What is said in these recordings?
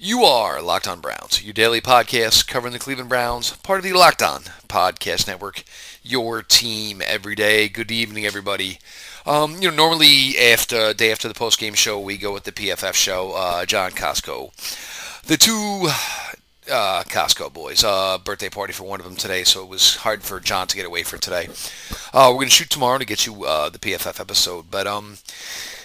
You are Locked On Browns, your daily podcast covering the Cleveland Browns, part of the Locked On Podcast Network, your team every day. Good evening, everybody. Um, you know, normally after day after the post game show, we go with the PFF show. Uh, John Costco, the two uh, Costco boys. Uh, birthday party for one of them today, so it was hard for John to get away for today. Uh, we're gonna shoot tomorrow to get you uh, the PFF episode, but um,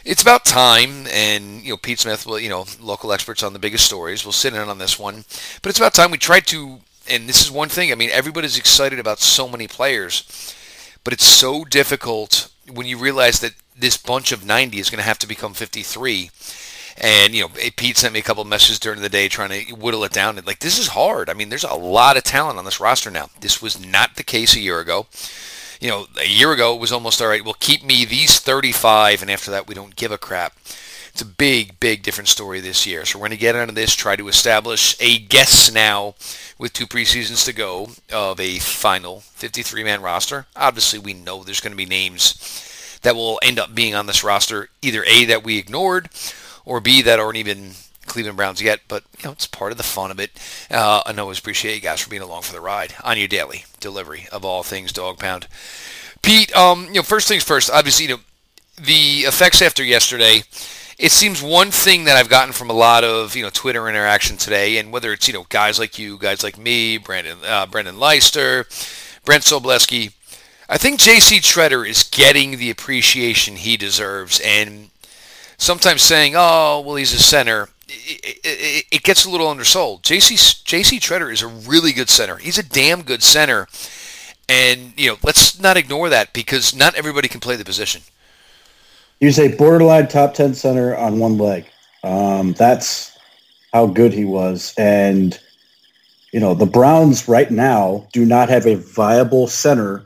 it's about time, and you know Pete Smith, will, you know, local experts on the biggest stories, will sit in on this one. But it's about time we tried to, and this is one thing. I mean, everybody's excited about so many players, but it's so difficult when you realize that this bunch of 90 is going to have to become 53. And you know, Pete sent me a couple of messages during the day trying to whittle it down. And like, this is hard. I mean, there's a lot of talent on this roster now. This was not the case a year ago you know, a year ago it was almost all right. Well, keep me these 35, and after that we don't give a crap. It's a big, big different story this year. So we're going to get into this, try to establish a guess now with two preseasons to go of a final 53-man roster. Obviously, we know there's going to be names that will end up being on this roster, either A, that we ignored, or B, that aren't even Cleveland Browns yet, but you know it's part of the fun of it. Uh, I always appreciate you guys for being along for the ride on your daily delivery of all things Dog Pound. Pete, um, you know, first things first. Obviously, you know, the effects after yesterday. It seems one thing that I've gotten from a lot of you know Twitter interaction today, and whether it's you know guys like you, guys like me, Brandon, uh, Brendan Leister, Brent Sobleski, I think J.C. Tretter is getting the appreciation he deserves, and sometimes saying, "Oh, well, he's a center," it, it, it, gets a little undersold. JC JC Tretter is a really good center. He's a damn good center, and you know let's not ignore that because not everybody can play the position. He's a borderline top ten center on one leg. Um, that's how good he was, and you know the Browns right now do not have a viable center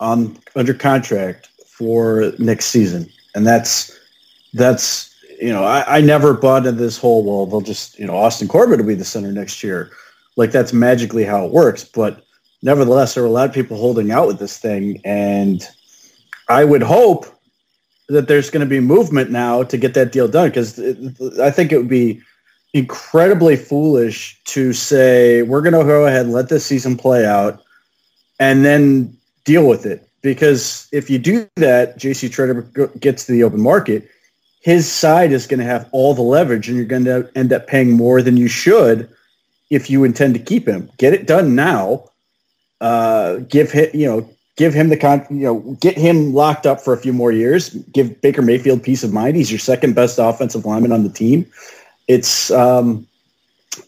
on under contract for next season, and that's that's you know, I, I never bought into this whole, well, they'll just, you know, Austin Corbett will be the center next year. Like that's magically how it works. But nevertheless, there are a lot of people holding out with this thing. And I would hope that there's going to be movement now to get that deal done because I think it would be incredibly foolish to say we're going to go ahead and let this season play out and then deal with it. Because if you do that, JC Tretter gets to the open market – his side is going to have all the leverage and you're going to end up paying more than you should if you intend to keep him. Get it done now. Uh, give him, you know, give him the con, you know, get him locked up for a few more years. Give Baker Mayfield peace of mind. He's your second best offensive lineman on the team. It's, um,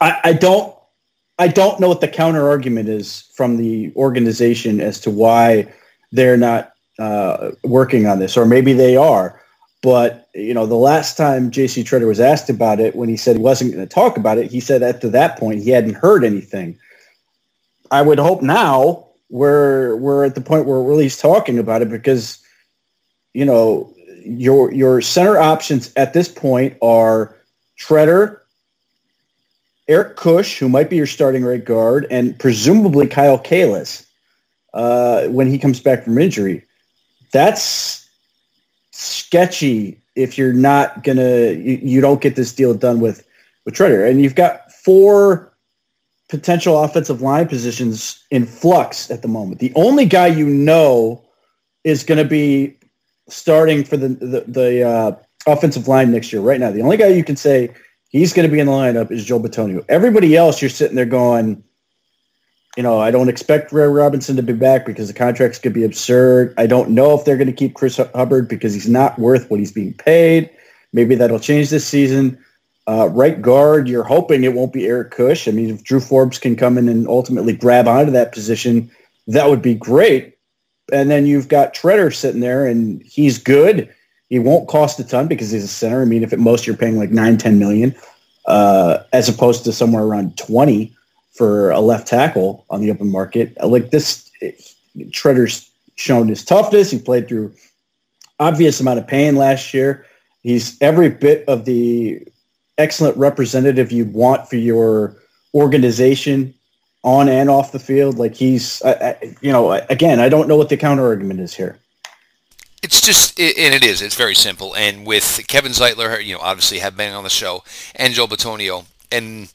I, I don't, I don't know what the counter argument is from the organization as to why they're not uh, working on this, or maybe they are. But you know, the last time J.C. Tretter was asked about it, when he said he wasn't going to talk about it, he said at to that point he hadn't heard anything. I would hope now we're we're at the point where we're at least talking about it because you know your your center options at this point are Tretter, Eric Kush, who might be your starting right guard, and presumably Kyle Kalis uh, when he comes back from injury. That's sketchy if you're not gonna you, you don't get this deal done with with Tretter. And you've got four potential offensive line positions in flux at the moment. The only guy you know is going to be starting for the the, the uh, offensive line next year. Right now, the only guy you can say he's going to be in the lineup is Joe Bitonio. Everybody else, you're sitting there going, you know, I don't expect Ray Robinson to be back because the contracts could be absurd. I don't know if they're going to keep Chris Hubbard because he's not worth what he's being paid. Maybe that'll change this season. Uh, right guard, you're hoping it won't be Eric Kush. I mean, if Drew Forbes can come in and ultimately grab onto that position, that would be great. And then you've got Tretter sitting there, and he's good. He won't cost a ton because he's a center. I mean, if at most you're paying like nine, ten million, uh, as opposed to somewhere around twenty for a left tackle on the open market. Like this, Tretter's shown his toughness. He played through obvious amount of pain last year. He's every bit of the excellent representative you want for your organization on and off the field. Like he's, I, I, you know, again, I don't know what the counter argument is here. It's just, and it is. It's very simple. And with Kevin Zeitler, you know, obviously have been on the show, and Joe Bitonio, and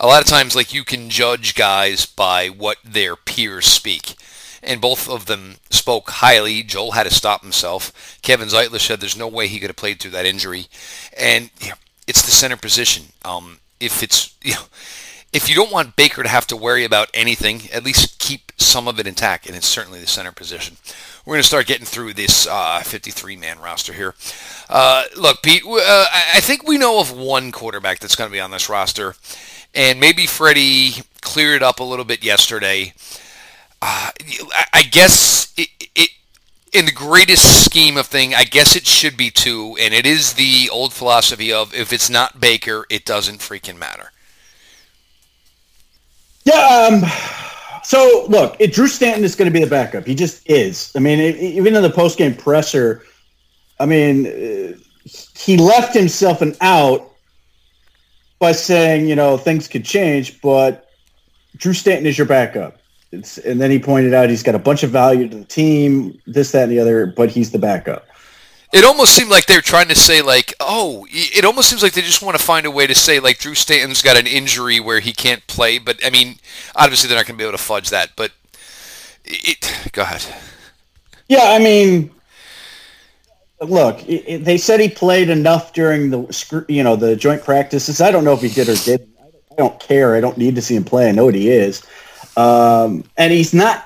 a lot of times, like you can judge guys by what their peers speak. And both of them spoke highly. Joel had to stop himself. Kevin Zeitler said there's no way he could have played through that injury. And it's the center position. Um, if it's you know, if you don't want Baker to have to worry about anything, at least keep some of it intact, and it's certainly the center position. We're going to start getting through this 53-man uh, roster here. Uh, look, Pete, uh, I think we know of one quarterback that's going to be on this roster, and maybe Freddie cleared it up a little bit yesterday. Uh, I guess it, it, in the greatest scheme of thing, I guess it should be two, and it is the old philosophy of if it's not Baker, it doesn't freaking matter. Yeah. Um, so look, Drew Stanton is going to be the backup. He just is. I mean, even in the post game presser, I mean, uh, he left himself an out by saying, you know, things could change, but Drew Stanton is your backup. It's, and then he pointed out he's got a bunch of value to the team, this, that, and the other, but he's the backup. It almost seemed like they were trying to say, like, oh, it almost seems like they just want to find a way to say, like, Drew Stanton's got an injury where he can't play. But, I mean, obviously they're not going to be able to fudge that. But, it, go ahead. Yeah, I mean, look, it, they said he played enough during the, you know, the joint practices. I don't know if he did or didn't. I don't care. I don't need to see him play. I know what he is. Um, and he's not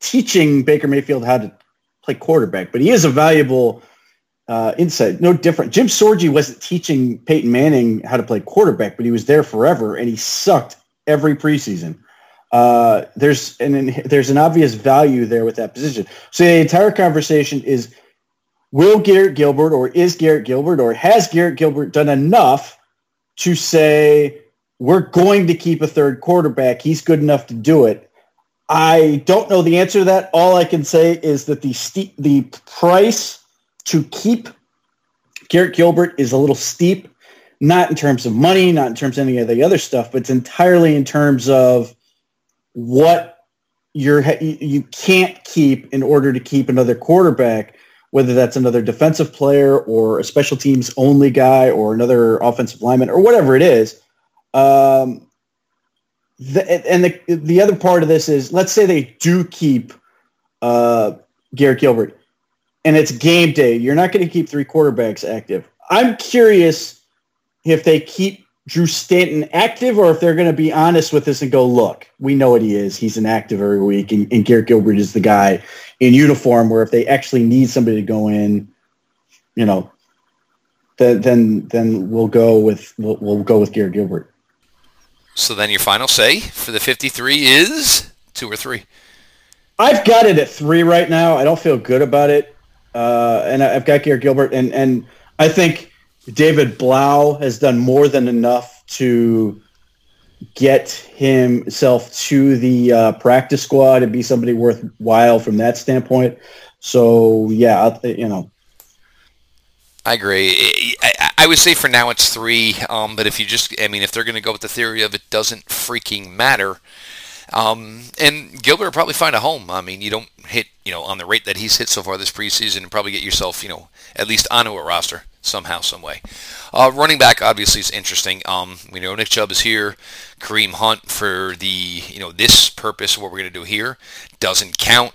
teaching Baker Mayfield how to play quarterback, but he is a valuable uh, insight. No different. Jim Sorgi wasn't teaching Peyton Manning how to play quarterback, but he was there forever, and he sucked every preseason. Uh, there's an there's an obvious value there with that position. So the entire conversation is: Will Garrett Gilbert, or is Garrett Gilbert, or has Garrett Gilbert done enough to say we're going to keep a third quarterback? He's good enough to do it. I don't know the answer to that. All I can say is that the st- the price to keep Garrett Gilbert is a little steep, not in terms of money, not in terms of any of the other stuff, but it's entirely in terms of what you're you can't keep in order to keep another quarterback, whether that's another defensive player or a special teams only guy or another offensive lineman or whatever it is. Um, the, and the the other part of this is, let's say they do keep uh, Garrett Gilbert and it's game day. You're not going to keep three quarterbacks active. I'm curious if they keep Drew Stanton active or if they're going to be honest with this and go, look, we know what he is. He's an active every week, and, and Garrett Gilbert is the guy in uniform where if they actually need somebody to go in, you know, then then then we'll go with we'll, we'll go with Garrett Gilbert. So then your final say for the 53 is two or three. I've got it at three right now. I don't feel good about it. Uh, and I've got Garrett Gilbert, and and I think David Blough has done more than enough to get himself to the uh, practice squad and be somebody worthwhile from that standpoint. So yeah, you know. I agree. I, I, would say for now it's three, um, but if you just, I mean, if they're going to go with the theory of it doesn't freaking matter, um, and Gilbert will probably find a home. I mean, you don't hit, you know, on the rate that he's hit so far this preseason and probably get yourself, you know, at least onto a roster somehow, some way. Uh, running back obviously is interesting. Um, we know Nick Chubb is here. Kareem Hunt for the, you know, this purpose, of what we're going to do here, doesn't count.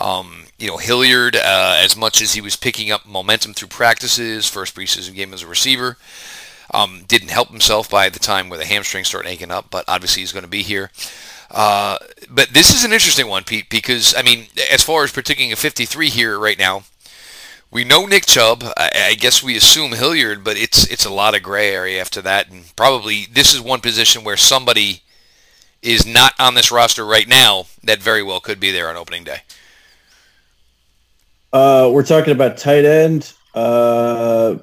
Um, you know, Hilliard, uh, as much as he was picking up momentum through practices, first preseason game as a receiver, um, didn't help himself by the time where the hamstrings start aching up, but obviously he's going to be here. Uh, but this is an interesting one, Pete, because I mean, as far as predicting a 53 here right now, we know Nick Chubb. I, I, guess we assume Hilliard, but it's it's a lot of gray area after that, and probably this is one position where somebody is not on this roster right now that very well could be there on opening day. Uh, we're talking about tight end. Uh,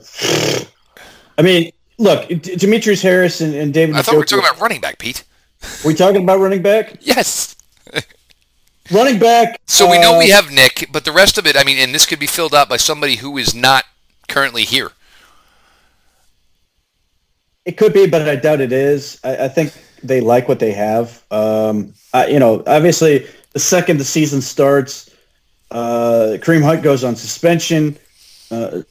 I mean, look, Demetrius Harris and, and David. I thought we were talking about running back, Pete we talking about running back? Yes. running back. So we know we uh, have Nick, but the rest of it, I mean, and this could be filled out by somebody who is not currently here. It could be, but I doubt it is. I, I think they like what they have. Um, I, you know, obviously, the second the season starts, uh, Kareem Hunt goes on suspension. Uh,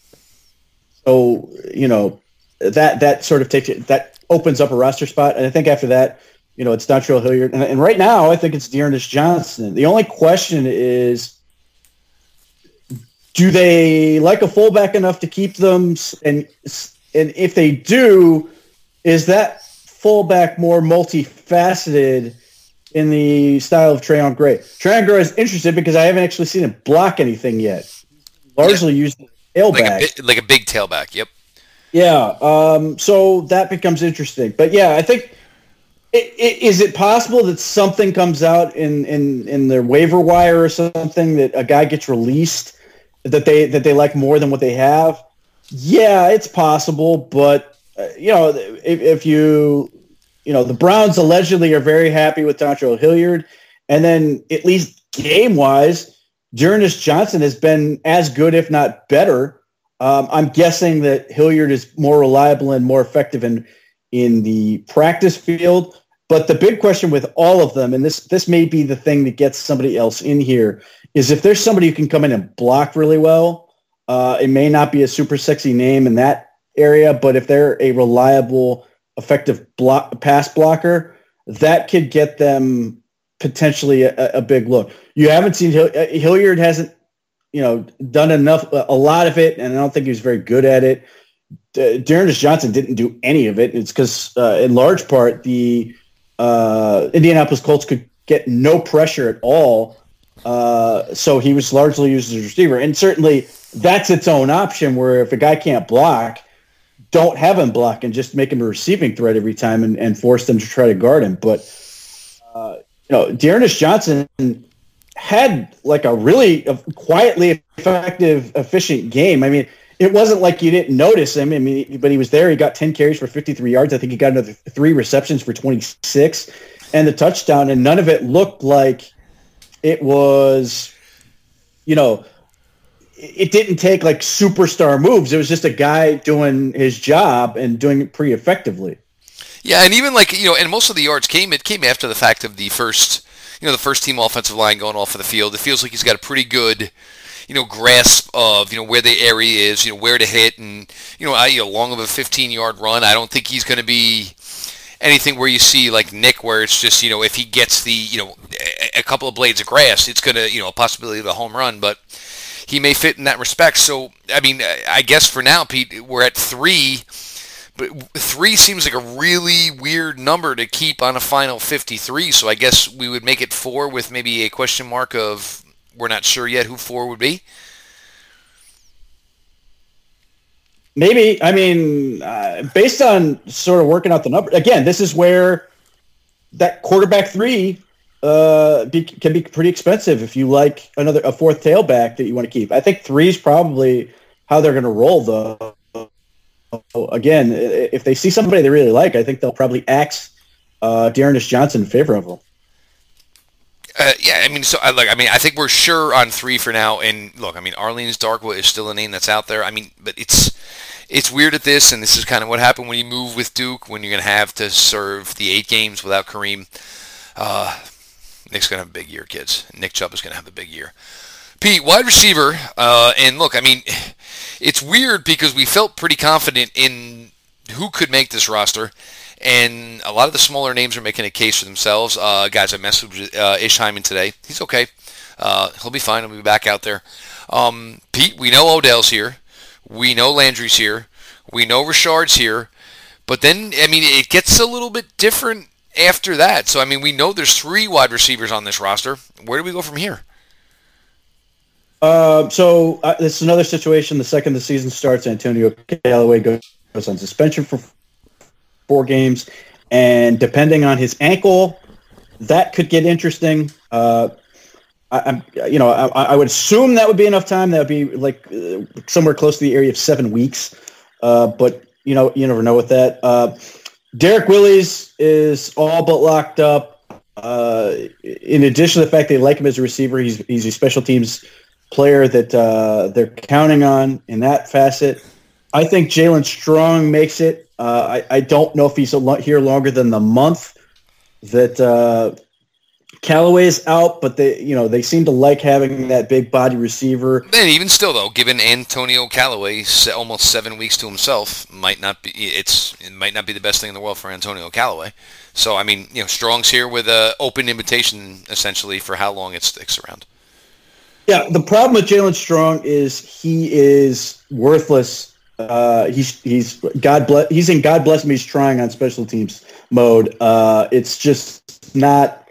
so, you know, that that sort of takes it that opens up a roster spot. And I think after that, you know, it's Dontrell Hilliard. And, and right now, I think it's D'Ernest Johnson. The only question is, do they like a fullback enough to keep them? And and if they do, is that fullback more multifaceted in the style of Trayone Gray? Trayone Gray is interested because I haven't actually seen him block anything yet. Largely yeah. used tailback, like a, like a big tailback. Yep. Yeah. Um, so that becomes interesting. But yeah, I think is it possible that something comes out in, in, in their waiver wire or something that a guy gets released that they that they like more than what they have? Yeah, it's possible, but uh, you know, if, if, you you know the Browns allegedly are very happy with Dontrell Hilliard, and then at least game wise, D'Ernest Johnson has been as good, if not better. Um, I'm guessing that Hilliard is more reliable and more effective in in the practice field. But the big question with all of them, and this this may be the thing that gets somebody else in here, is if there's somebody who can come in and block really well. Uh, it may not be a super sexy name in that area, but if they're a reliable, effective block pass blocker, that could get them potentially a, a big look. You haven't seen uh, Hilliard hasn't, you know, done enough, a lot of it, and I don't think he was very good at it. Uh, D'Ernest Johnson didn't do any of it. It's because, uh, in large part, the uh, Indianapolis Colts could get no pressure at all. Uh, so he was largely used as a receiver. And certainly that's its own option where if a guy can't block, don't have him block and just make him a receiving threat every time and, and force them to try to guard him. But, uh, you know, D'Ernest Johnson had like a really quietly effective, efficient game. I mean, it wasn't like you didn't notice him. I mean, but he was there. He got 10 carries for 53 yards. I think he got another three receptions for 26 and the touchdown. And none of it looked like it was, you know, it didn't take like superstar moves. It was just a guy doing his job and doing it pretty effectively. Yeah, and even like you know, and most of the yards came it came after the fact of the first, you know, the first team offensive line going off of the field. It feels like he's got a pretty good you know, grasp of, you know, where the area is, you know, where to hit. And, you know, I, you know long of a 15-yard run, I don't think he's going to be anything where you see like Nick, where it's just, you know, if he gets the, you know, a couple of blades of grass, it's going to, you know, a possibility of a home run. But he may fit in that respect. So, I mean, I guess for now, Pete, we're at three. But three seems like a really weird number to keep on a final 53. So I guess we would make it four with maybe a question mark of we're not sure yet who four would be. Maybe. I mean, uh, based on sort of working out the number, again, this is where that quarterback three uh, be, can be pretty expensive if you like another a fourth tailback that you want to keep. I think three is probably how they're going to roll, though. Again, if they see somebody they really like, I think they'll probably axe uh, Johnson in favor of them. Uh, yeah, I mean, so I like. I mean, I think we're sure on three for now. And look, I mean, Orleans Darkwa is still a name that's out there. I mean, but it's it's weird at this, and this is kind of what happened when you move with Duke, when you're to have to serve the eight games without Kareem. Uh, Nick's to have a big year, kids. Nick Chubb is to have a big year. Pete, wide receiver, uh, and look, I mean, it's weird because we felt pretty confident in who could make this roster and a lot of the smaller names are making a case for themselves. Uh, guys, I messaged uh, Ish Hyman today. He's okay. Uh, he'll be fine. He'll be back out there. Um, Pete, we know Odell's here. We know Landry's here. We know Rashard's here. But then, I mean, it gets a little bit different after that. So, I mean, we know there's three wide receivers on this roster. Where do we go from here? Uh, so uh, is another situation. The second the season starts, Antonio Callaway goes on suspension for four games, and depending on his ankle, that could get interesting. Uh, I, am you know, I, I, would assume that would be enough time. That would be like uh, somewhere close to the area of seven weeks. Uh, but you know, you never know with that. Uh, Derrick Willies is all but locked up. Uh, in addition to the fact they like him as a receiver, he's he's a special teams player that uh, they're counting on in that facet. I think Jaelen Strong makes it. Uh, I, I don't know if he's here longer than the month that uh, Callaway's out, but they you know they seem to like having that big body receiver. And even still, though, given Antonio Callaway almost seven weeks to himself, might not be it's it might not be the best thing in the world for Antonio Callaway. So I mean, you know, Strong's here with a open invitation essentially for how long it sticks around. Yeah, the problem with Jaelen Strong is he is worthless. Uh, he's he's God bless he's in God bless me. He's trying on special teams mode. Uh, it's just not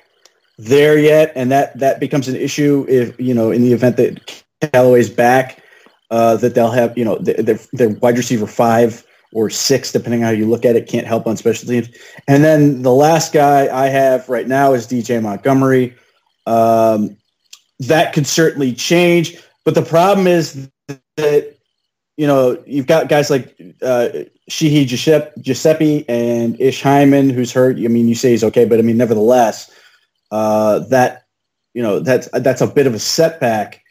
there yet, and that that becomes an issue if you know in the event that Callaway's back, uh, that they'll have you know their, their wide receiver five or six, depending on how you look at it, can't help on special teams. And then the last guy I have right now is DJ Montgomery. Um, that could certainly change, but the problem is that you know you've got guys like uh, Giuseppe, and Ish Hyman, who's hurt. I mean, you say he's okay, but I mean, nevertheless, uh, that you know that's that's a bit of a setback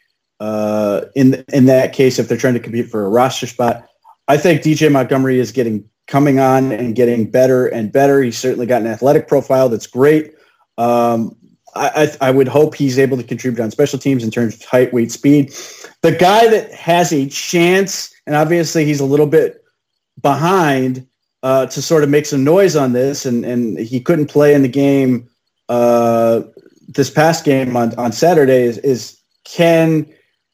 uh, in in that case if they're trying to compete for a roster spot. I think DJ Montgomery is getting coming on and getting better and better. He's certainly got an athletic profile that's great. Um, I, I, would hope he's able to contribute on special teams in terms of height, weight, speed. The guy that has a chance, and obviously he's a little bit behind uh, to sort of make some noise on this, and, and he couldn't play in the game uh, this past game on, on Saturday is, is can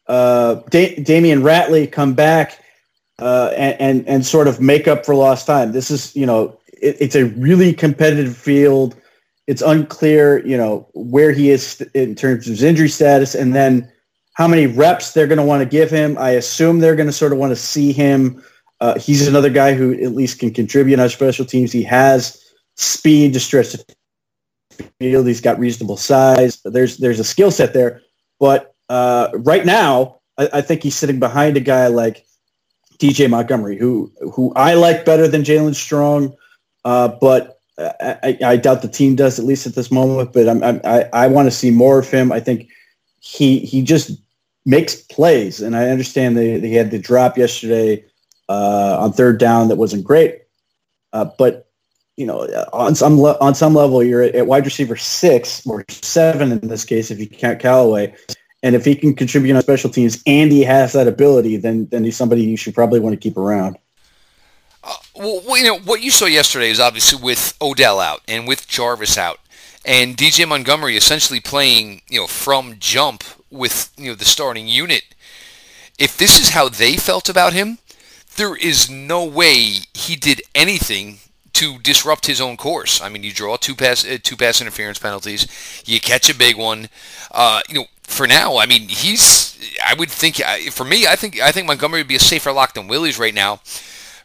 uh, da- Damion Ratley come back uh, and, and, and sort of make up for lost time. This is you know it, it's a really competitive field. It's unclear you know where he is in terms of his injury status, and then how many reps they're going to want to give him. I assume they're going to sort of want to see him. Uh, he's another guy who at least can contribute on special teams. He has speed to stretch the field. He's got reasonable size. There's there's a skill set there, but uh, right now I, I, think he's sitting behind a guy like DJ Montgomery, who who I like better than Jaelen Strong, uh, but I, I, doubt the team does at least at this moment. But I'm, I'm, i I want to see more of him. I think he he just makes plays, and I understand they, they had the drop yesterday uh, on third down that wasn't great, uh, but you know on some le- on some level you're at, at wide receiver six or seven in this case if you count Callaway. And if he can contribute on special teams and he has that ability, then then he's somebody you should probably want to keep around. Uh, well, you know what you saw yesterday is obviously with Odell out and with Jarvis out, and DJ Montgomery essentially playing you know from jump with you know the starting unit. If this is how they felt about him, there is no way he did anything to disrupt his own course. I mean, you draw two pass uh, two pass interference penalties, you catch a big one. Uh, you know, for now, I mean, he's. I would think for me, I think I think Montgomery would be a safer lock than Willies right now.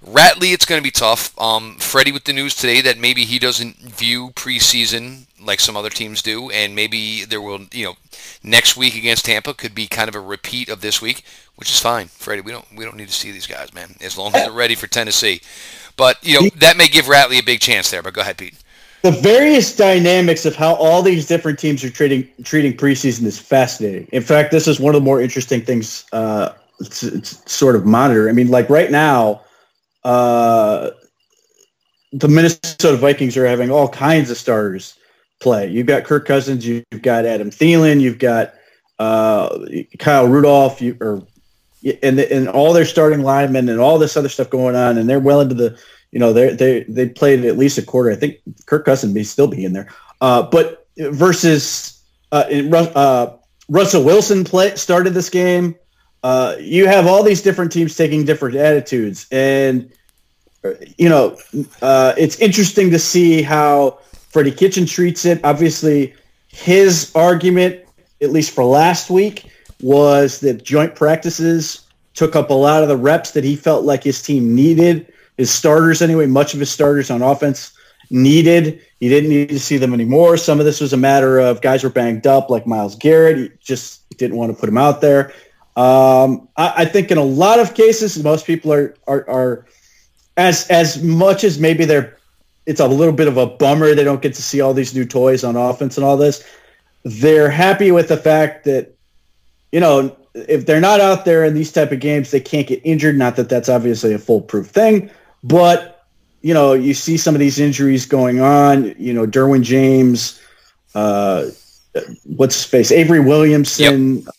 Ratley, it's going to be tough. Um, Freddie with the news today that maybe he doesn't view preseason like some other teams do, and maybe there will, you know, next week against Tampa could be kind of a repeat of this week, which is fine, Freddie. We don't we don't need to see these guys, man, as long as they're ready for Tennessee. But you know that may give Ratley a big chance there. But go ahead, Pete the various dynamics of how all these different teams are treating treating preseason is fascinating. In fact, this is one of the more interesting things uh, to, to sort of monitor. I mean, like right now, uh, the Minnesota Vikings are having all kinds of starters play. You've got Kirk Cousins, you've got Adam Thielen, you've got uh, Kyle Rudolph, you, or and and all their starting linemen and all this other stuff going on, and they're well into the you know, they they they played at least a quarter. I think Kirk Cousins may still be in there. Uh, but versus uh, in, uh, Russell Wilson play, started this game. Uh, you have all these different teams taking different attitudes, and you know, uh, it's interesting to see how Freddie Kitchen treats it. Obviously, his argument, at least for last week, was that joint practices took up a lot of the reps that he felt like his team needed his starters anyway, much of his starters on offense needed. He didn't need to see them anymore. Some of this was a matter of guys were banged up, like Myles Garrett. He just didn't want to put him out there. Um, I, I, think in a lot of cases, most people are, are, are as as much as maybe they're it's a little bit of a bummer they don't get to see all these new toys on offense and all this. They're happy with the fact that you know if they're not out there in these type of games, they can't get injured. Not that that's obviously a foolproof thing, but you know, you see some of these injuries going on. You know, Derwin James, uh, what's his face, Avery Williamson, yep.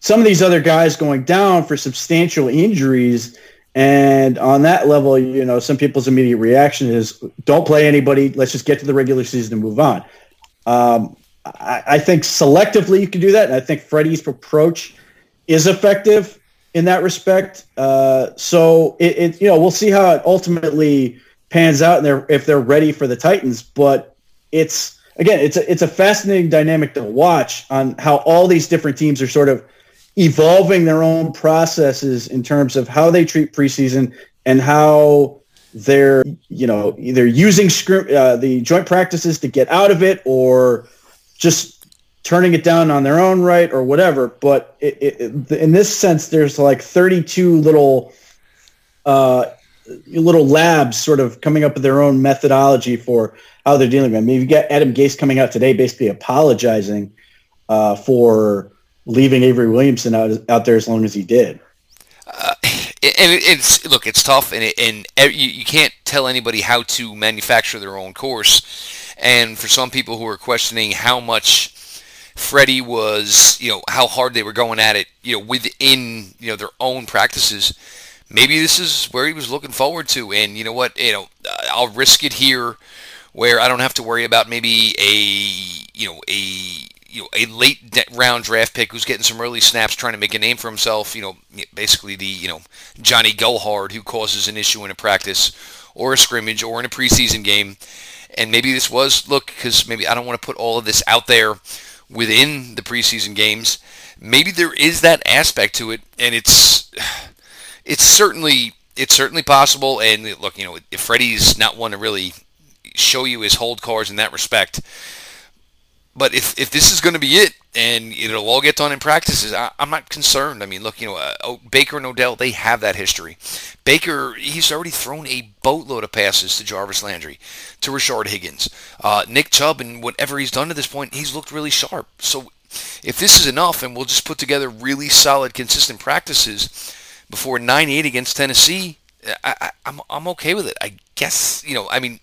some of these other guys going down for substantial injuries. And on that level, you know, some people's immediate reaction is don't play anybody. Let's just get to the regular season and move on. Um, I, I, think selectively you can do that. And I think Freddie's approach is effective in that respect. Uh, so it, it, you know, we'll see how it ultimately pans out and they're, if they're ready for the Titans. But it's again, it's a, it's a fascinating dynamic to watch on how all these different teams are sort of evolving their own processes in terms of how they treat preseason and how they're you know either using uh, the joint practices to get out of it or just turning it down on their own right or whatever but it, it, in this sense there's like 32 little uh, little labs sort of coming up with their own methodology for how they're dealing with it. I mean, you got Adam Gase coming out today basically apologizing uh, for leaving Avery Williamson out out there as long as he did. Uh, and it's look, it's tough, and it, and you, you can't tell anybody how to manufacture their own course. And for some people who are questioning how much Freddie was, you know, how hard they were going at it, you know, within you know their own practices. Maybe this is where he was looking forward to, and you know what, you know, I'll risk it here, where I don't have to worry about maybe a you know a you know a late round draft pick who's getting some early snaps, trying to make a name for himself. You know, basically the you know Johnny Gohard who causes an issue in a practice or a scrimmage or in a preseason game. And maybe this was look because maybe I don't want to put all of this out there within the preseason games. Maybe there is that aspect to it, and it's it's certainly it's certainly possible. And look, you know, if Freddie's not one to really show you his hold cards in that respect, but if, if this is going to be it and it'll all get done in practices, I, am not concerned. I mean, look, you know, uh, Baker and Odell, they have that history. Baker, he's already thrown a boatload of passes to Jarvis Landry, to Rashard Higgins. Uh, Nick Chubb, and whatever he's done to this point, he's looked really sharp. So if this is enough and we'll just put together really solid, consistent practices before 9-8 against Tennessee, I, I, I'm, I'm okay with it. I guess, you know, I mean,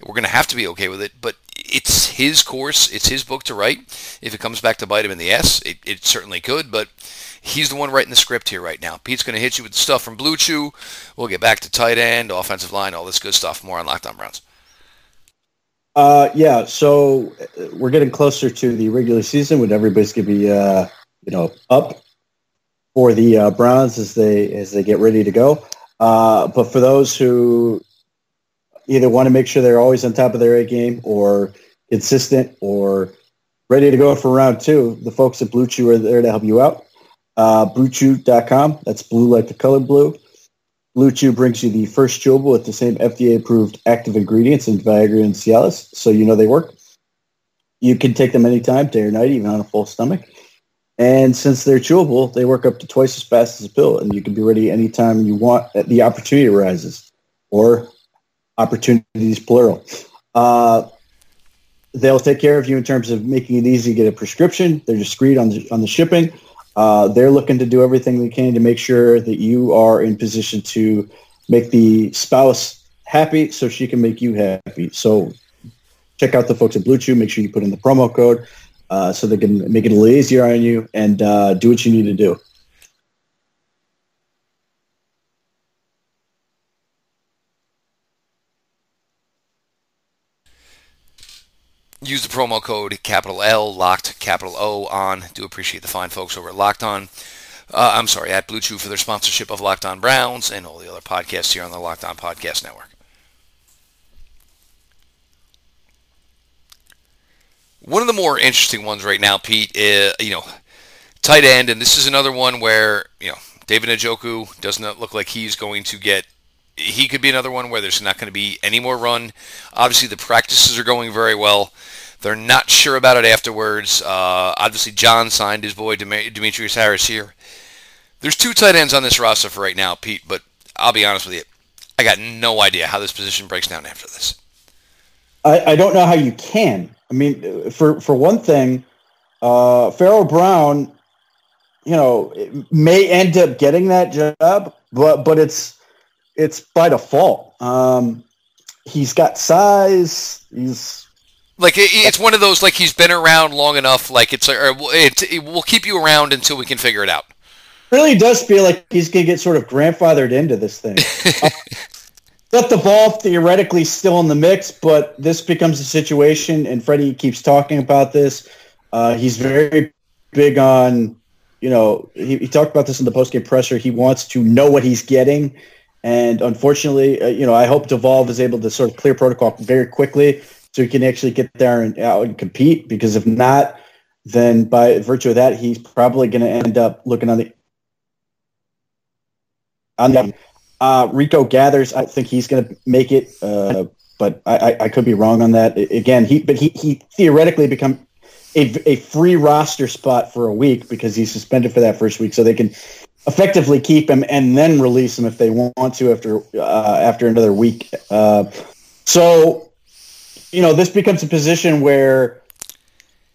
we're going to have to be okay with it, but it's his course, it's his book to write. If it comes back to bite him in the ass, it, it certainly could, but he's the one writing the script here right now. Pete's going to hit you with stuff from Blue Chew. We'll get back to tight end, offensive line, all this good stuff. More on Locked On Browns. Uh, yeah, so uh, we're getting closer to the regular season when everybody's going to be, uh, you know, up for the uh, Browns as they as they get ready to go. Uh, but for those who either want to make sure they're always on top of their A game or consistent or ready to go for round two, the folks at Blue Chew are there to help you out. Uh, BlueChew.com. That's blue like the color blue. Blue Chew brings you the first chewable with the same FDA-approved active ingredients in Viagra and Cialis, so you know they work. You can take them anytime, day or night, even on a full stomach. And since they're chewable, they work up to twice as fast as a pill, and you can be ready anytime you want the opportunity arises. Or opportunities plural. Uh, they'll take care of you in terms of making it easy to get a prescription. They're discreet on the, on the shipping. Uh, they're looking to do everything they can to make sure that you are in position to make the spouse happy so she can make you happy. So check out the folks at Blue Chew. Make sure you put in the promo code uh, so they can make it a little easier on you and uh, do what you need to do. Use the promo code capital L locked capital O on. Do appreciate the fine folks over at Locked On. Uh, I'm sorry, at Blue Chew for their sponsorship of Locked On Browns and all the other podcasts here on the Locked On Podcast Network. One of the more interesting ones right now, Pete, is, you know, tight end, and this is another one where, you know, David Njoku does not look like he's going to get he could be another one where there's not going to be any more run. Obviously, the practices are going very well. They're not sure about it afterwards. Uh, obviously, John signed his boy Demetrius Harris here. There's two tight ends on this roster for right now, Pete, but I'll be honest with you. I got no idea how this position breaks down after this. I, I don't know how you can. I mean, for, for one thing, uh, Pharaoh Brown, you know, may end up getting that job, but but it's it's by default. Um, he's got size. He's Like it, it's one of those like he's been around long enough. Like it's or it, it will keep you around until we can figure it out. Really does feel like he's gonna get sort of grandfathered into this thing. uh, let the ball theoretically still in the mix, but this becomes a situation, and Freddie keeps talking about this. Uh, he's very big on, you know, he, he talked about this in the postgame presser. He wants to know what he's getting, and unfortunately, uh, you know, I hope DeValve is able to sort of clear protocol very quickly so he can actually get there and out and compete. Because if not, then by virtue of that, he's probably going to end up looking on the on the uh, Rico Gathers, I think he's going to make it, uh, but I, I, could be wrong on that. Again, he but he, he theoretically become a, a free roster spot for a week because he's suspended for that first week, so they can effectively keep him and then release him if they want to after uh, after another week. Uh, so, you know, this becomes a position where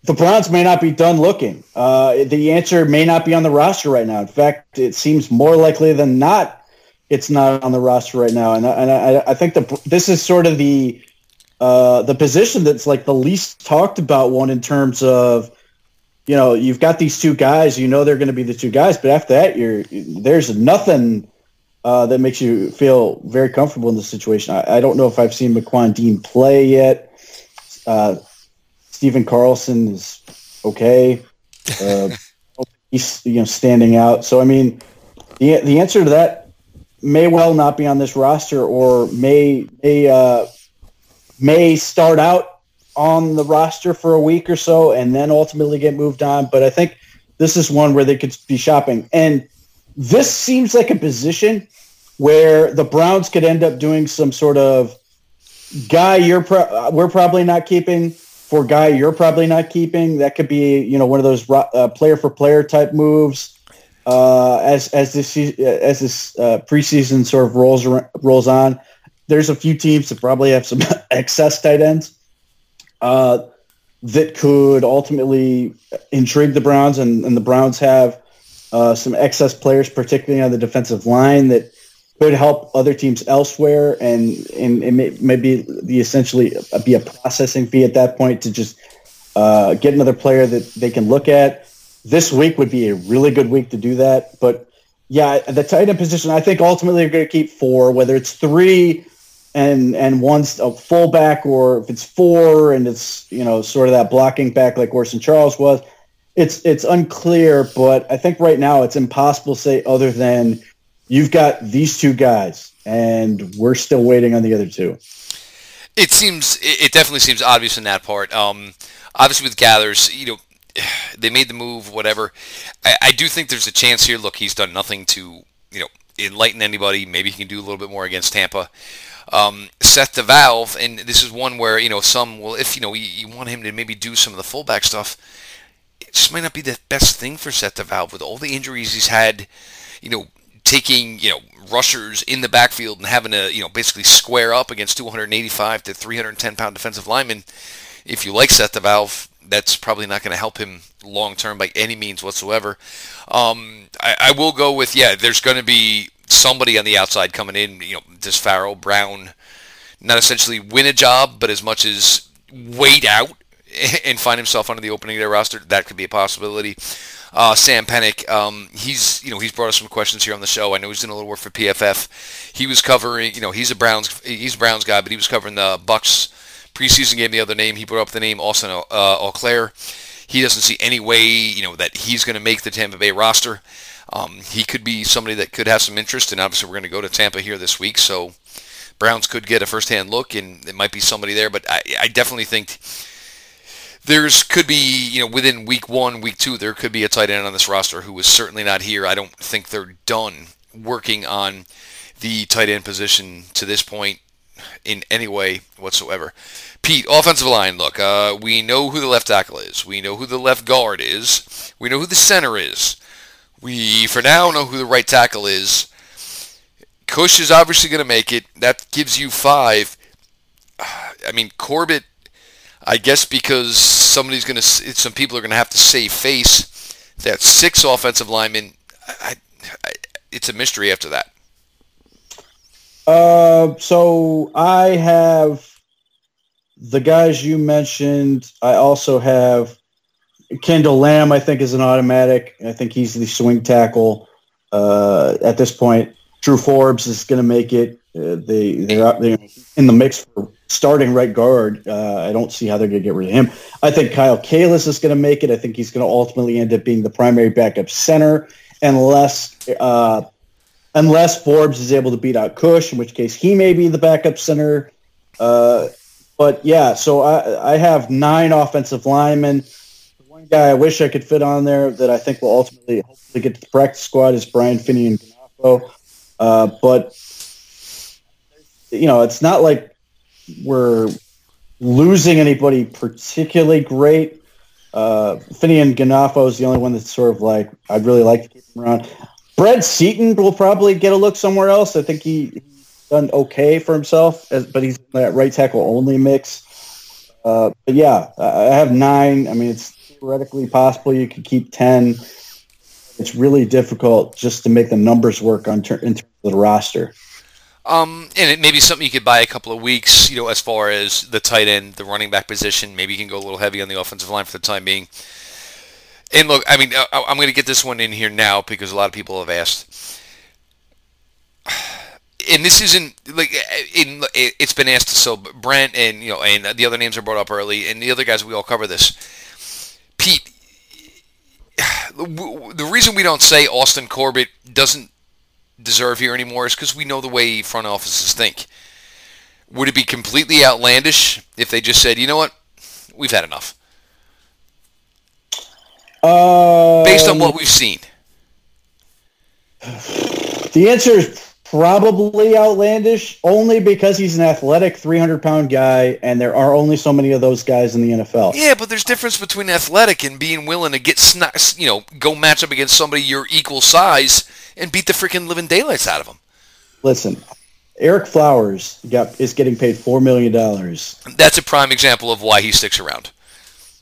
the Browns may not be done looking. Uh, the answer may not be on the roster right now. In fact, it seems more likely than not it's not on the roster right now. And, I, and I, I think the, this is sort of the uh, the position that's like the least talked about one in terms of, you know, you've got these two guys, you know they're going to be the two guys, but after that, you're there's nothing uh, that makes you feel very comfortable in the situation. I, I, don't know if I've seen McQuan Dean play yet. Uh, Stephen Carlson is okay. Uh, he's you know standing out. So I mean, the the answer to that may well not be on this roster or may may uh, may start out on the roster for a week or so and then ultimately get moved on. But I think this is one where they could be shopping. And this seems like a position where the Browns could end up doing some sort of guy you're pro- we're probably not keeping for guy you're probably not keeping. That could be you know one of those uh, player for player type moves uh, as as this as this uh, preseason sort of rolls rolls on. There's a few teams that probably have some excess tight ends uh, that could ultimately intrigue the Browns, and, and the Browns have uh, some excess players, particularly on the defensive line, that could help other teams elsewhere, and and it may, maybe the essentially be a processing fee at that point to just uh, get another player that they can look at this week would be a really good week to do that. But yeah, the tight end position, I think ultimately they're going to keep four, whether it's three and and one's a fullback or if it's four and it's you know sort of that blocking back like Orson Charles was. It's it's unclear, but I think right now it's impossible to say other than you've got these two guys and we're still waiting on the other two. It seems it definitely seems obvious in that part. Um, obviously with Gathers, you know, they made the move, whatever. I, I, do think there's a chance here. Look, he's done nothing to, you know, enlighten anybody. Maybe he can do a little bit more against Tampa. Um, Seth DeValve, and this is one where, you know, some, well, if, you know, you, you, want him to maybe do some of the fullback stuff, just might not be the best thing for Seth DeValve with all the injuries he's had, you know, taking, you know, rushers in the backfield and having to, you know, basically square up against 285 to 310 pound defensive linemen. If you like Seth DeValve, that's probably not going to help him long term by any means whatsoever. Um, I, I, will go with yeah. There's going to be somebody on the outside coming in. You know, does Pharaoh Brown not essentially win a job, but as much as wait out and find himself under the opening day roster, that could be a possibility. Uh, Sam Pennick, um, he's you know he's brought us some questions here on the show. I know he's doing a little work for PFF. He was covering, you know, he's a Browns he's a Browns guy, but he was covering the Bucks preseason game the other name. He brought up the name Austin uh. He doesn't see any way, you know, that he's going to make the Tampa Bay roster. Um, he could be somebody that could have some interest, and obviously we're going to go to Tampa here this week, so Browns could get a first-hand look, and it might be somebody there. But I, I definitely think there's could be, you know, within week one, week two, there could be a tight end on this roster who is certainly not here. I don't think they're done working on the tight end position to this point in any way whatsoever. Pete, offensive line. Look, uh, we know who the left tackle is. We know who the left guard is. We know who the center is. We, for now, know who the right tackle is. Kush is obviously going to make it. That gives you five. I mean, Corbett, I guess because somebody's going to, some people are going to have to save face. That six offensive linemen. I, I, it's a mystery after that. Uh, so I have the guys you mentioned, I also have Kendall Lamb. I think is an automatic. I think he's the swing tackle uh, at this point. Drew Forbes is going to make it. Uh, they they're, they're in the mix for starting right guard. Uh, I don't see how they're going to get rid of him. I think Kyle Kalis is going to make it. I think he's going to ultimately end up being the primary backup center, unless uh, unless Forbes is able to beat out Kush, in which case he may be the backup center. Uh, but yeah, so I, I have nine offensive linemen. One guy I wish I could fit on there that I think will ultimately hopefully get to the practice squad is Brian Fineanganofo. Uh, but you know, it's not like we're losing anybody particularly great. Uh, Fineanganofo is the only one that's sort of like I'd really like to keep him around. Brad Seaton will probably get a look somewhere else. I think he, he's done okay for himself, as, but he's that right tackle only mix. Uh, but yeah, I have nine. I mean, it's theoretically possible you could keep ten. It's really difficult just to make the numbers work on ter- in terms of the roster. Um, and it may be something you could buy a couple of weeks, you know, as far as the tight end, the running back position. Maybe you can go a little heavy on the offensive line for the time being. And look, I mean, I'm going to get this one in here now because a lot of people have asked. And this isn't like in, it's been asked. So Brent and you know, and the other names are brought up early, and the other guys we all cover this. Pete, the reason we don't say Austin Corbett doesn't deserve here anymore is because we know the way front offices think. Would it be completely outlandish if they just said, you know what, we've had enough? Um, Based on what we've seen. The answer is probably outlandish, only because he's an athletic 300 pound guy, and there are only so many of those guys in the NFL. Yeah, but there's difference between athletic and being willing to get sna- you know, go match up against somebody your equal size and beat the freaking living daylights out of them. Listen, Ereck Flowers got is getting paid four million dollars. That's a prime example of why he sticks around.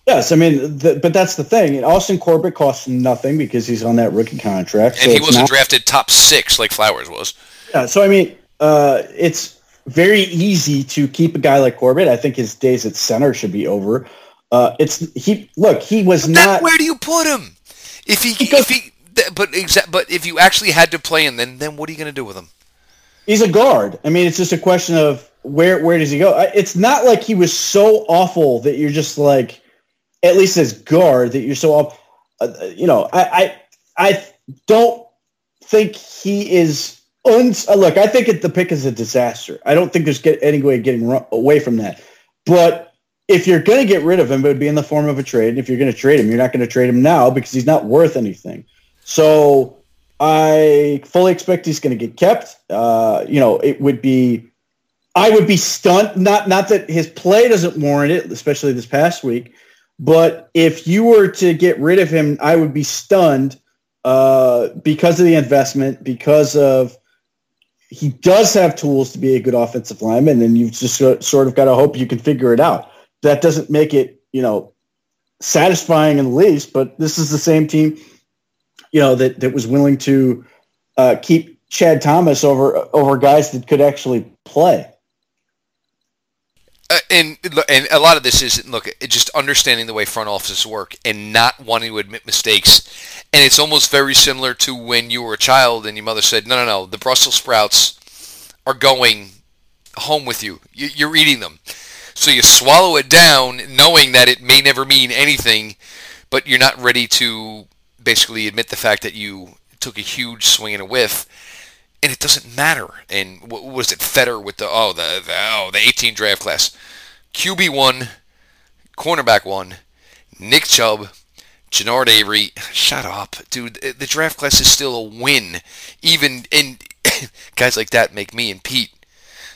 Yes, I mean, the, but that's the thing. Austin Corbett costs nothing because he's on that rookie contract, and so he wasn't not, drafted top six like Flowers was. Yeah, so I mean, uh, it's very easy to keep a guy like Corbett. I think his days at center should be over. Uh, it's he. Look, he was not. Where do you put him? If he, because, if he, but exa- but if you actually had to play him, then then what are you going to do with him? He's a guard. I mean, it's just a question of where where does he go? It's not like he was so awful that you're just like at least as guard that you're so up. Uh, you know, I, I I don't think he is. Uh, look, I think it, the pick is a disaster. I don't think there's get, any way of getting away from that. But if you're going to get rid of him, it would be in the form of a trade. If you're going to trade him, you're not going to trade him now because he's not worth anything. So I fully expect he's going to get kept. Uh, you know, it would be. I would be stunned. Not not that his play doesn't warrant it, especially this past week. But if you were to get rid of him, I would be stunned uh, because of the investment, because of he does have tools to be a good offensive lineman, and you've just sort of got to hope you can figure it out. That doesn't make it, you know, satisfying in the least, but this is the same team, you know, that, that was willing to uh, keep Chad Thomas over over guys that could actually play. Uh, and and a lot of this is look just understanding the way front offices work and not wanting to admit mistakes. And it's almost very similar to when you were a child and your mother said no no no the brussels sprouts are going home with you you're eating them. So you swallow it down knowing that it may never mean anything but you're not ready to basically admit the fact that you took a huge swing and a whiff and it doesn't matter. And what was it, Fetter with the oh the, the oh the 18 draft class, QB one, cornerback one, Nick Chubb, Genard Avery. Shut up, dude. The draft class is still a win. Even and guys like that make me and Pete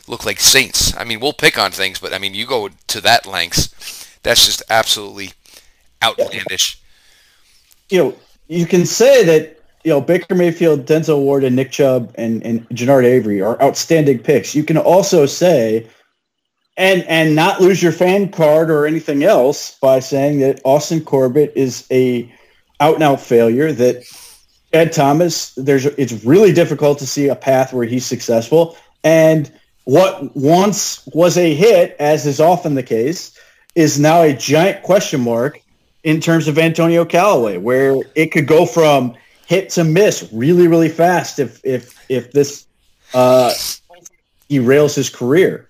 look like saints. I mean, we'll pick on things, but I mean, you go to that lengths, that's just absolutely outlandish. You know, you can say that you know, Baker Mayfield, Denzel Ward, and Nick Chubb and, and Genard Avery are outstanding picks. You can also say, and and not lose your fan card or anything else by saying that Austin Corbett is a out and out failure. That Ed Thomas, there's it's really difficult to see a path where he's successful, and what once was a hit, as is often the case, is now a giant question mark in terms of Antonio Callaway, where it could go from hit to miss really, really fast if if if this uh, derails his career.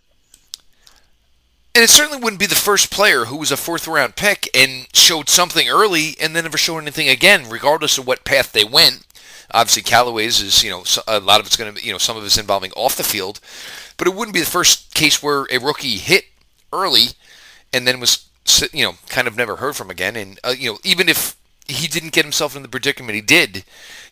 And it certainly wouldn't be the first player who was a fourth round pick and showed something early and then never showed anything again, regardless of what path they went. Obviously, Callaway's is, you know, a lot of it's going to, be you know, some of it's involving off the field. But it wouldn't be the first case where a rookie hit early and then was, you know, kind of never heard from again. And, uh, you know, even if he didn't get himself in the predicament he did,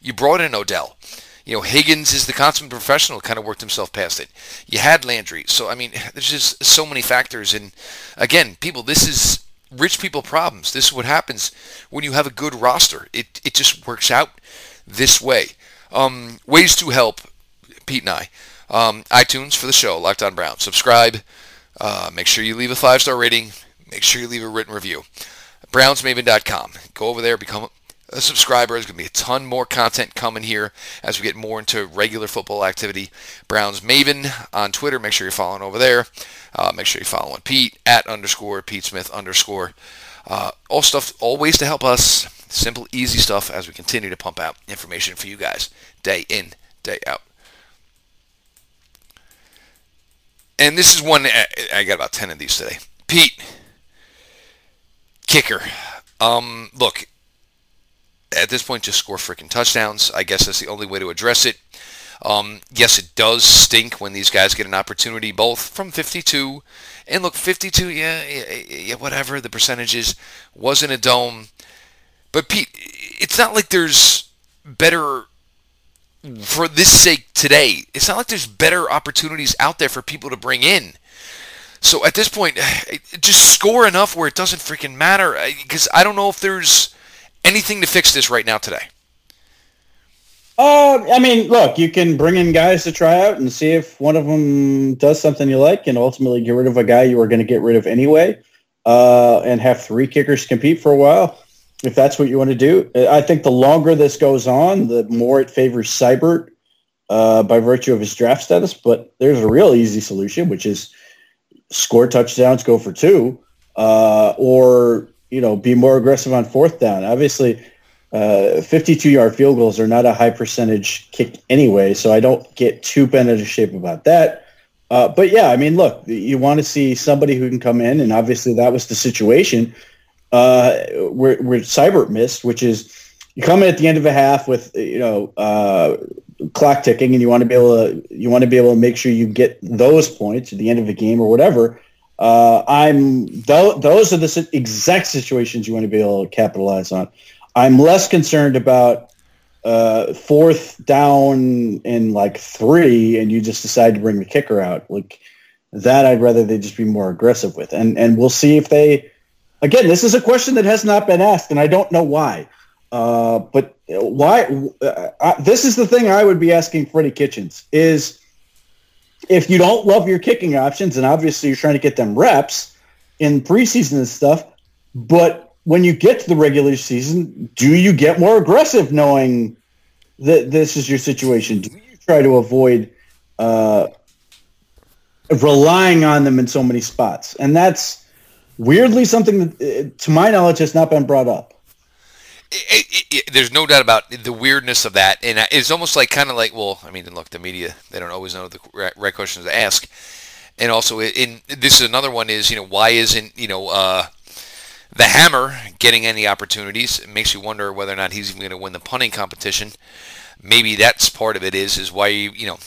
you brought in Odell. You know, Higgins is the consummate professional, kind of worked himself past it. You had Landry. So, I mean, there's just so many factors. And again, people, this is rich people problems. This is what happens when you have a good roster. It, it just works out this way. Um, ways to help Pete and I. Um, iTunes for the show, Locked On Brown. Subscribe. Uh, make sure you leave a five-star rating. Make sure you leave a written review. BrownsMaven.com. Go over there, become a subscriber. There's going to be a ton more content coming here as we get more into regular football activity. Browns Maven on Twitter. Make sure you're following over there. Uh, make sure you're following Pete at underscore Pete Smith underscore. Uh, all stuff, all ways to help us. Simple, easy stuff as we continue to pump out information for you guys day in, day out. And this is one, I got about 10 of these today. Pete, kicker. Um, look, at this point, just score freaking touchdowns. I guess that's the only way to address it. Um, yes, it does stink when these guys get an opportunity, both from 52 and look, 52, yeah, yeah, yeah, whatever the percentages wasn't a dome. But Pete, it's not like there's better for this sake today. It's not like there's better opportunities out there for people to bring in. So at this point, just score enough where it doesn't freaking matter. Because I don't know if there's anything to fix this right now today? Uh, I mean, look, you can bring in guys to try out and see if one of them does something you like, and ultimately get rid of a guy you were going to get rid of anyway, uh, and have three kickers compete for a while. If that's what you want to do, I think the longer this goes on, the more it favors Seibert uh, by virtue of his draft status. But there's a real easy solution, which is score touchdowns, go for two, uh, or you know, be more aggressive on fourth down. Obviously, uh, 52-yard field goals are not a high percentage kick anyway, so I don't get too bent out of shape about that. Uh, but yeah, I mean, look, you want to see somebody who can come in, and obviously that was the situation uh, where, where missed, which is you come in at the end of a half with you know uh, clock ticking, and you want to be able to you want to be able to make sure you get those points at the end of the game or whatever. Uh, I'm th- those are the exact situations you want to be able to capitalize on. I'm less concerned about uh, fourth down in like three, and you just decide to bring the kicker out. Like that, I'd rather they just be more aggressive with, and and we'll see if they. Again, this is a question that has not been asked, and I don't know why. Uh, but why? Uh, this is the thing I would be asking Freddie Kitchens is if you don't love your kicking options, and obviously you're trying to get them reps in preseason and stuff, but when you get to the regular season, do you get more aggressive knowing that this is your situation? Do you try to avoid uh, relying on them in so many spots? And that's weirdly something that, to my knowledge, has not been brought up it, it, it, there's no doubt about the weirdness of that, and it's almost like kind of like, well, I mean, look, the media they don't always know the right questions to ask, and also, in this is another one is you know why isn't you know uh, the Hammer getting any opportunities? It makes you wonder whether or not he's even going to win the punting competition. Maybe that's part of it. Is is why you you know.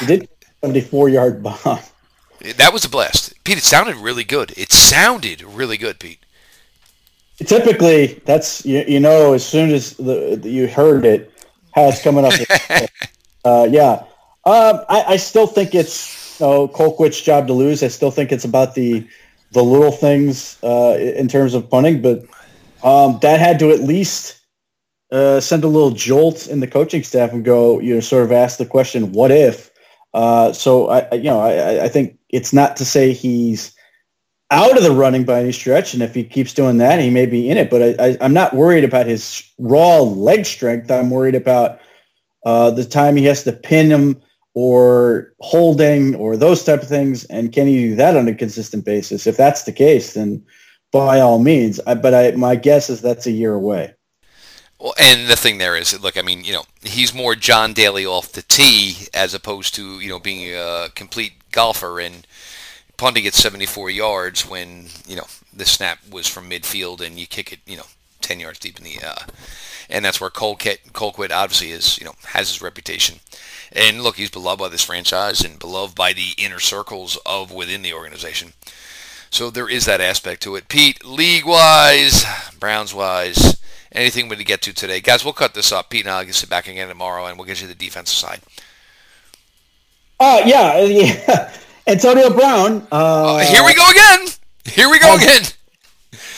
He did 74 yard bomb. That was a blast, Pete. It sounded really good. It sounded really good, Pete. Typically, that's you, you know as soon as the, you heard it, how it's coming up. uh, yeah, um, I, I, still think it's you know, Colquitt's job to lose. I still think it's about the the little things uh, in terms of punting, but um, that had to at least uh, send a little jolt in the coaching staff and go, you know, sort of ask the question, what if? Uh, so I, you know, I, I think it's not to say he's out of the running by any stretch. And if he keeps doing that, he may be in it. But I, am not worried about his raw leg strength. I'm worried about uh, the time he has to pin him or holding or those type of things? And can he do that on a consistent basis? If that's the case, then by all means. I, but I, my guess is that's a year away. Well, and the thing there is, look, I mean, you know, he's more John Daly off the tee as opposed to, you know, being a complete golfer and punting at 74 yards when, you know, the snap was from midfield and you kick it, you know, 10 yards deep in the, uh, and that's where Colquitt, Colquitt obviously is, you know, has his reputation. And look, he's beloved by this franchise and beloved by the inner circles of within the organization. So there is that aspect to it. Pete, league-wise, Browns-wise, anything we need to get to today. Guys, we'll cut this up. Pete and I will get sit back again tomorrow, and we'll get you the defensive side. Uh, yeah, yeah. Antonio Brown. Uh, uh, here we go again. Here we go again.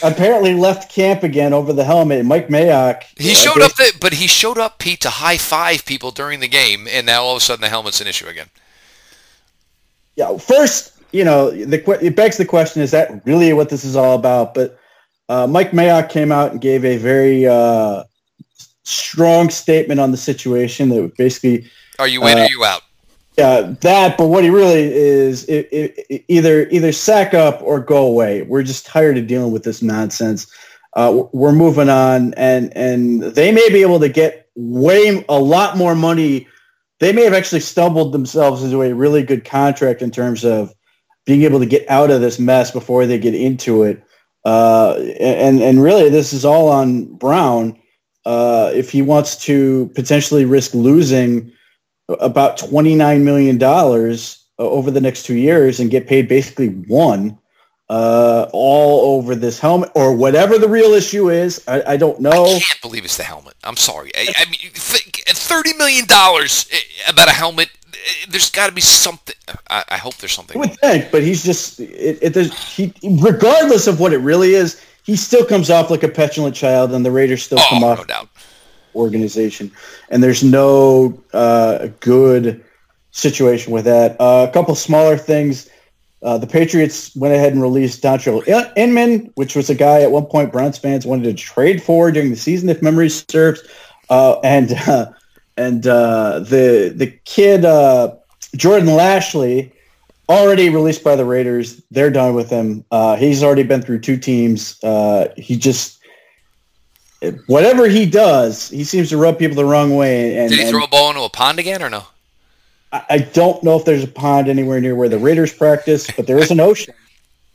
Apparently left camp again over the helmet. Mike Mayock. He uh, showed up, the, but he showed up, Pete, to high five people during the game, and now all of a sudden the helmet's an issue again. Yeah, first, you know, the it begs the question: Is that really what this is all about? But uh, Mike Mayock came out and gave a very uh, strong statement on the situation that basically. Are you in? Uh, are you out? Yeah, that. But what he really is, it, it, either either sack up or go away. We're just tired of dealing with this nonsense. Uh, we're moving on, and and they may be able to get way a lot more money. They may have actually stumbled themselves into a really good contract in terms of being able to get out of this mess before they get into it. Uh, and and really, this is all on Brown. Uh, if he wants to potentially risk losing about twenty nine million dollars over the next two years and get paid basically one, uh, all over this helmet or whatever the real issue is. I, I, don't know. I can't believe it's the helmet. I'm sorry. I, I mean, thirty million dollars eh, about a helmet there's got to be something. I, I, hope there's something. I would think, but he's just it, it, he, regardless of what it really is, he still comes off like a petulant child, and the Raiders still oh, come off no doubt. Organization, and there's no uh, good situation with that. Uh, a couple smaller things. Uh, the Patriots went ahead and released Dontrelle Inman, which was a guy at one point Browns fans wanted to trade for during the season, if memory serves. Uh, and uh, and uh, the the kid uh, Jordan Lasley already released by the Raiders. They're done with him. Uh, he's already been through two teams. Uh, he just whatever he does, he seems to rub people the wrong way. And, Did he throw a ball into a pond again or no? I, I don't know if there's a pond anywhere near where the Raiders practice, but there is an ocean.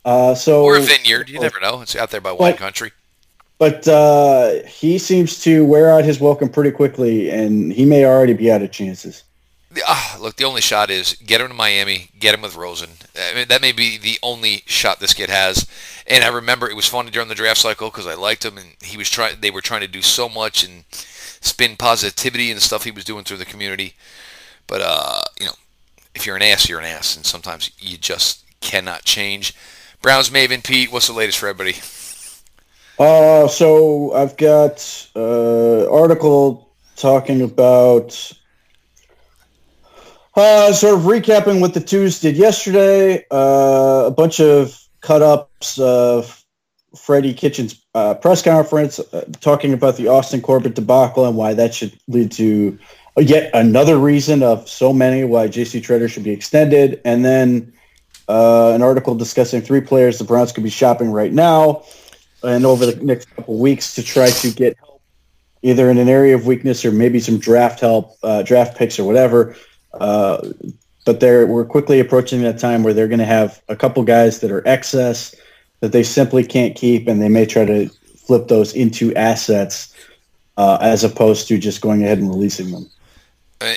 Uh, so or a vineyard. You never know. It's out there by wine country. But uh, he seems to wear out his welcome pretty quickly, and he may already be out of chances. Uh, look, the only shot is get him to Miami, get him with Rosen. I mean, that may be the only shot this kid has. And I remember it was funny during the draft cycle because I liked him, and he was trying. They were trying to do so much and spin positivity and stuff he was doing through the community. But uh, you know, if you're an ass, you're an ass, and sometimes you just cannot change. Browns Maven Pete, what's the latest for everybody? Uh, so I've got uh, article talking about uh, sort of recapping what the twos did yesterday. Uh, a bunch of cut ups of Freddie Kitchens' uh, press conference uh, talking about the Austin Corbett debacle and why that should lead to yet another reason of so many why J.C. Tretter should be extended, and then uh, an article discussing three players the Browns could be shopping right now and over the next couple weeks to try to get help either in an area of weakness or maybe some draft help, uh, draft picks or whatever. Uh, but they're we're quickly approaching that time where they're going to have a couple guys that are excess that they simply can't keep, and they may try to flip those into assets uh, as opposed to just going ahead and releasing them.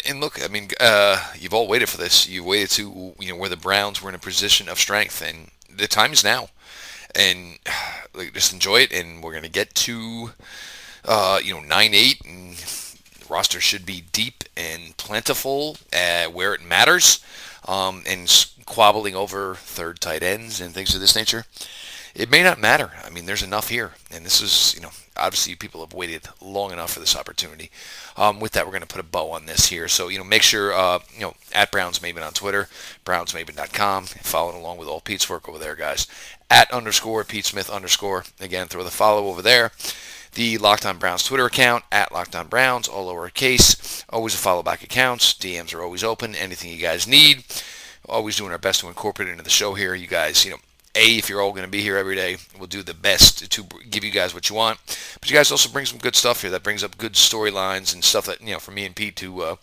And look, I mean, uh, you've all waited for this. You waited to you know where the Browns were in a position of strength, and the time is now and like, just enjoy it. And we're gonna get to uh, you know nine eight, and the roster should be deep and plentiful uh, where it matters, um, and squabbling over third tight ends and things of this nature. It may not matter. I mean, there's enough here, and this is you know obviously people have waited long enough for this opportunity. Um, with that, we're going to put a bow on this here. So, you know, make sure, uh, you know, at Browns Maven on Twitter, brownsmaven.com, following along with all Pete's work over there, guys. At underscore Pete Smith underscore. Again, throw the follow over there. The Locked On Browns Twitter account at Locked On Browns, all lowercase. Always a follow back accounts. DMs are always open. Anything you guys need. Always doing our best to incorporate into the show here. You guys, you know, a, if you're all going to be here every day, we'll do the best to give you guys what you want. But you guys also bring some good stuff here that brings up good storylines and stuff that, you know, for me and Pete to uh,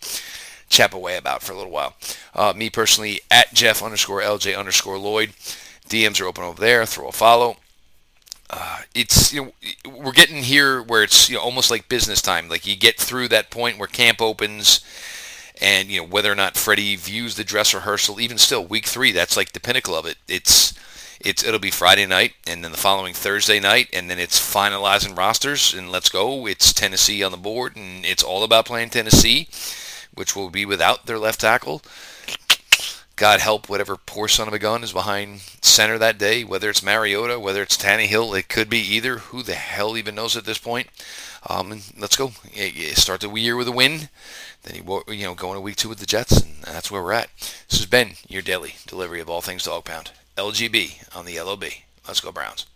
chap away about for a little while. Uh, me personally, at Jeff underscore LJ underscore Lloyd. DMs are open over there. Throw a follow. Uh, it's you know we're getting here where it's you know almost like business time. Like you get through that point where camp opens, and you know whether or not Freddie views the dress rehearsal. Even still, week three, that's like the pinnacle of it. It's it's it'll be Friday night, and then the following Thursday night, and then it's finalizing rosters, and let's go. It's Tennessee on the board, and it's all about playing Tennessee, which will be without their left tackle. God help whatever poor son of a gun is behind center that day, whether it's Mariota, whether it's Tannehill, it could be either. Who the hell even knows at this point? Um, let's go. Start the year with a win. Then you, you know go into week two with the Jets, and that's where we're at. This has been your daily delivery of all things dog pound. LGB on the LOB. Let's go Browns.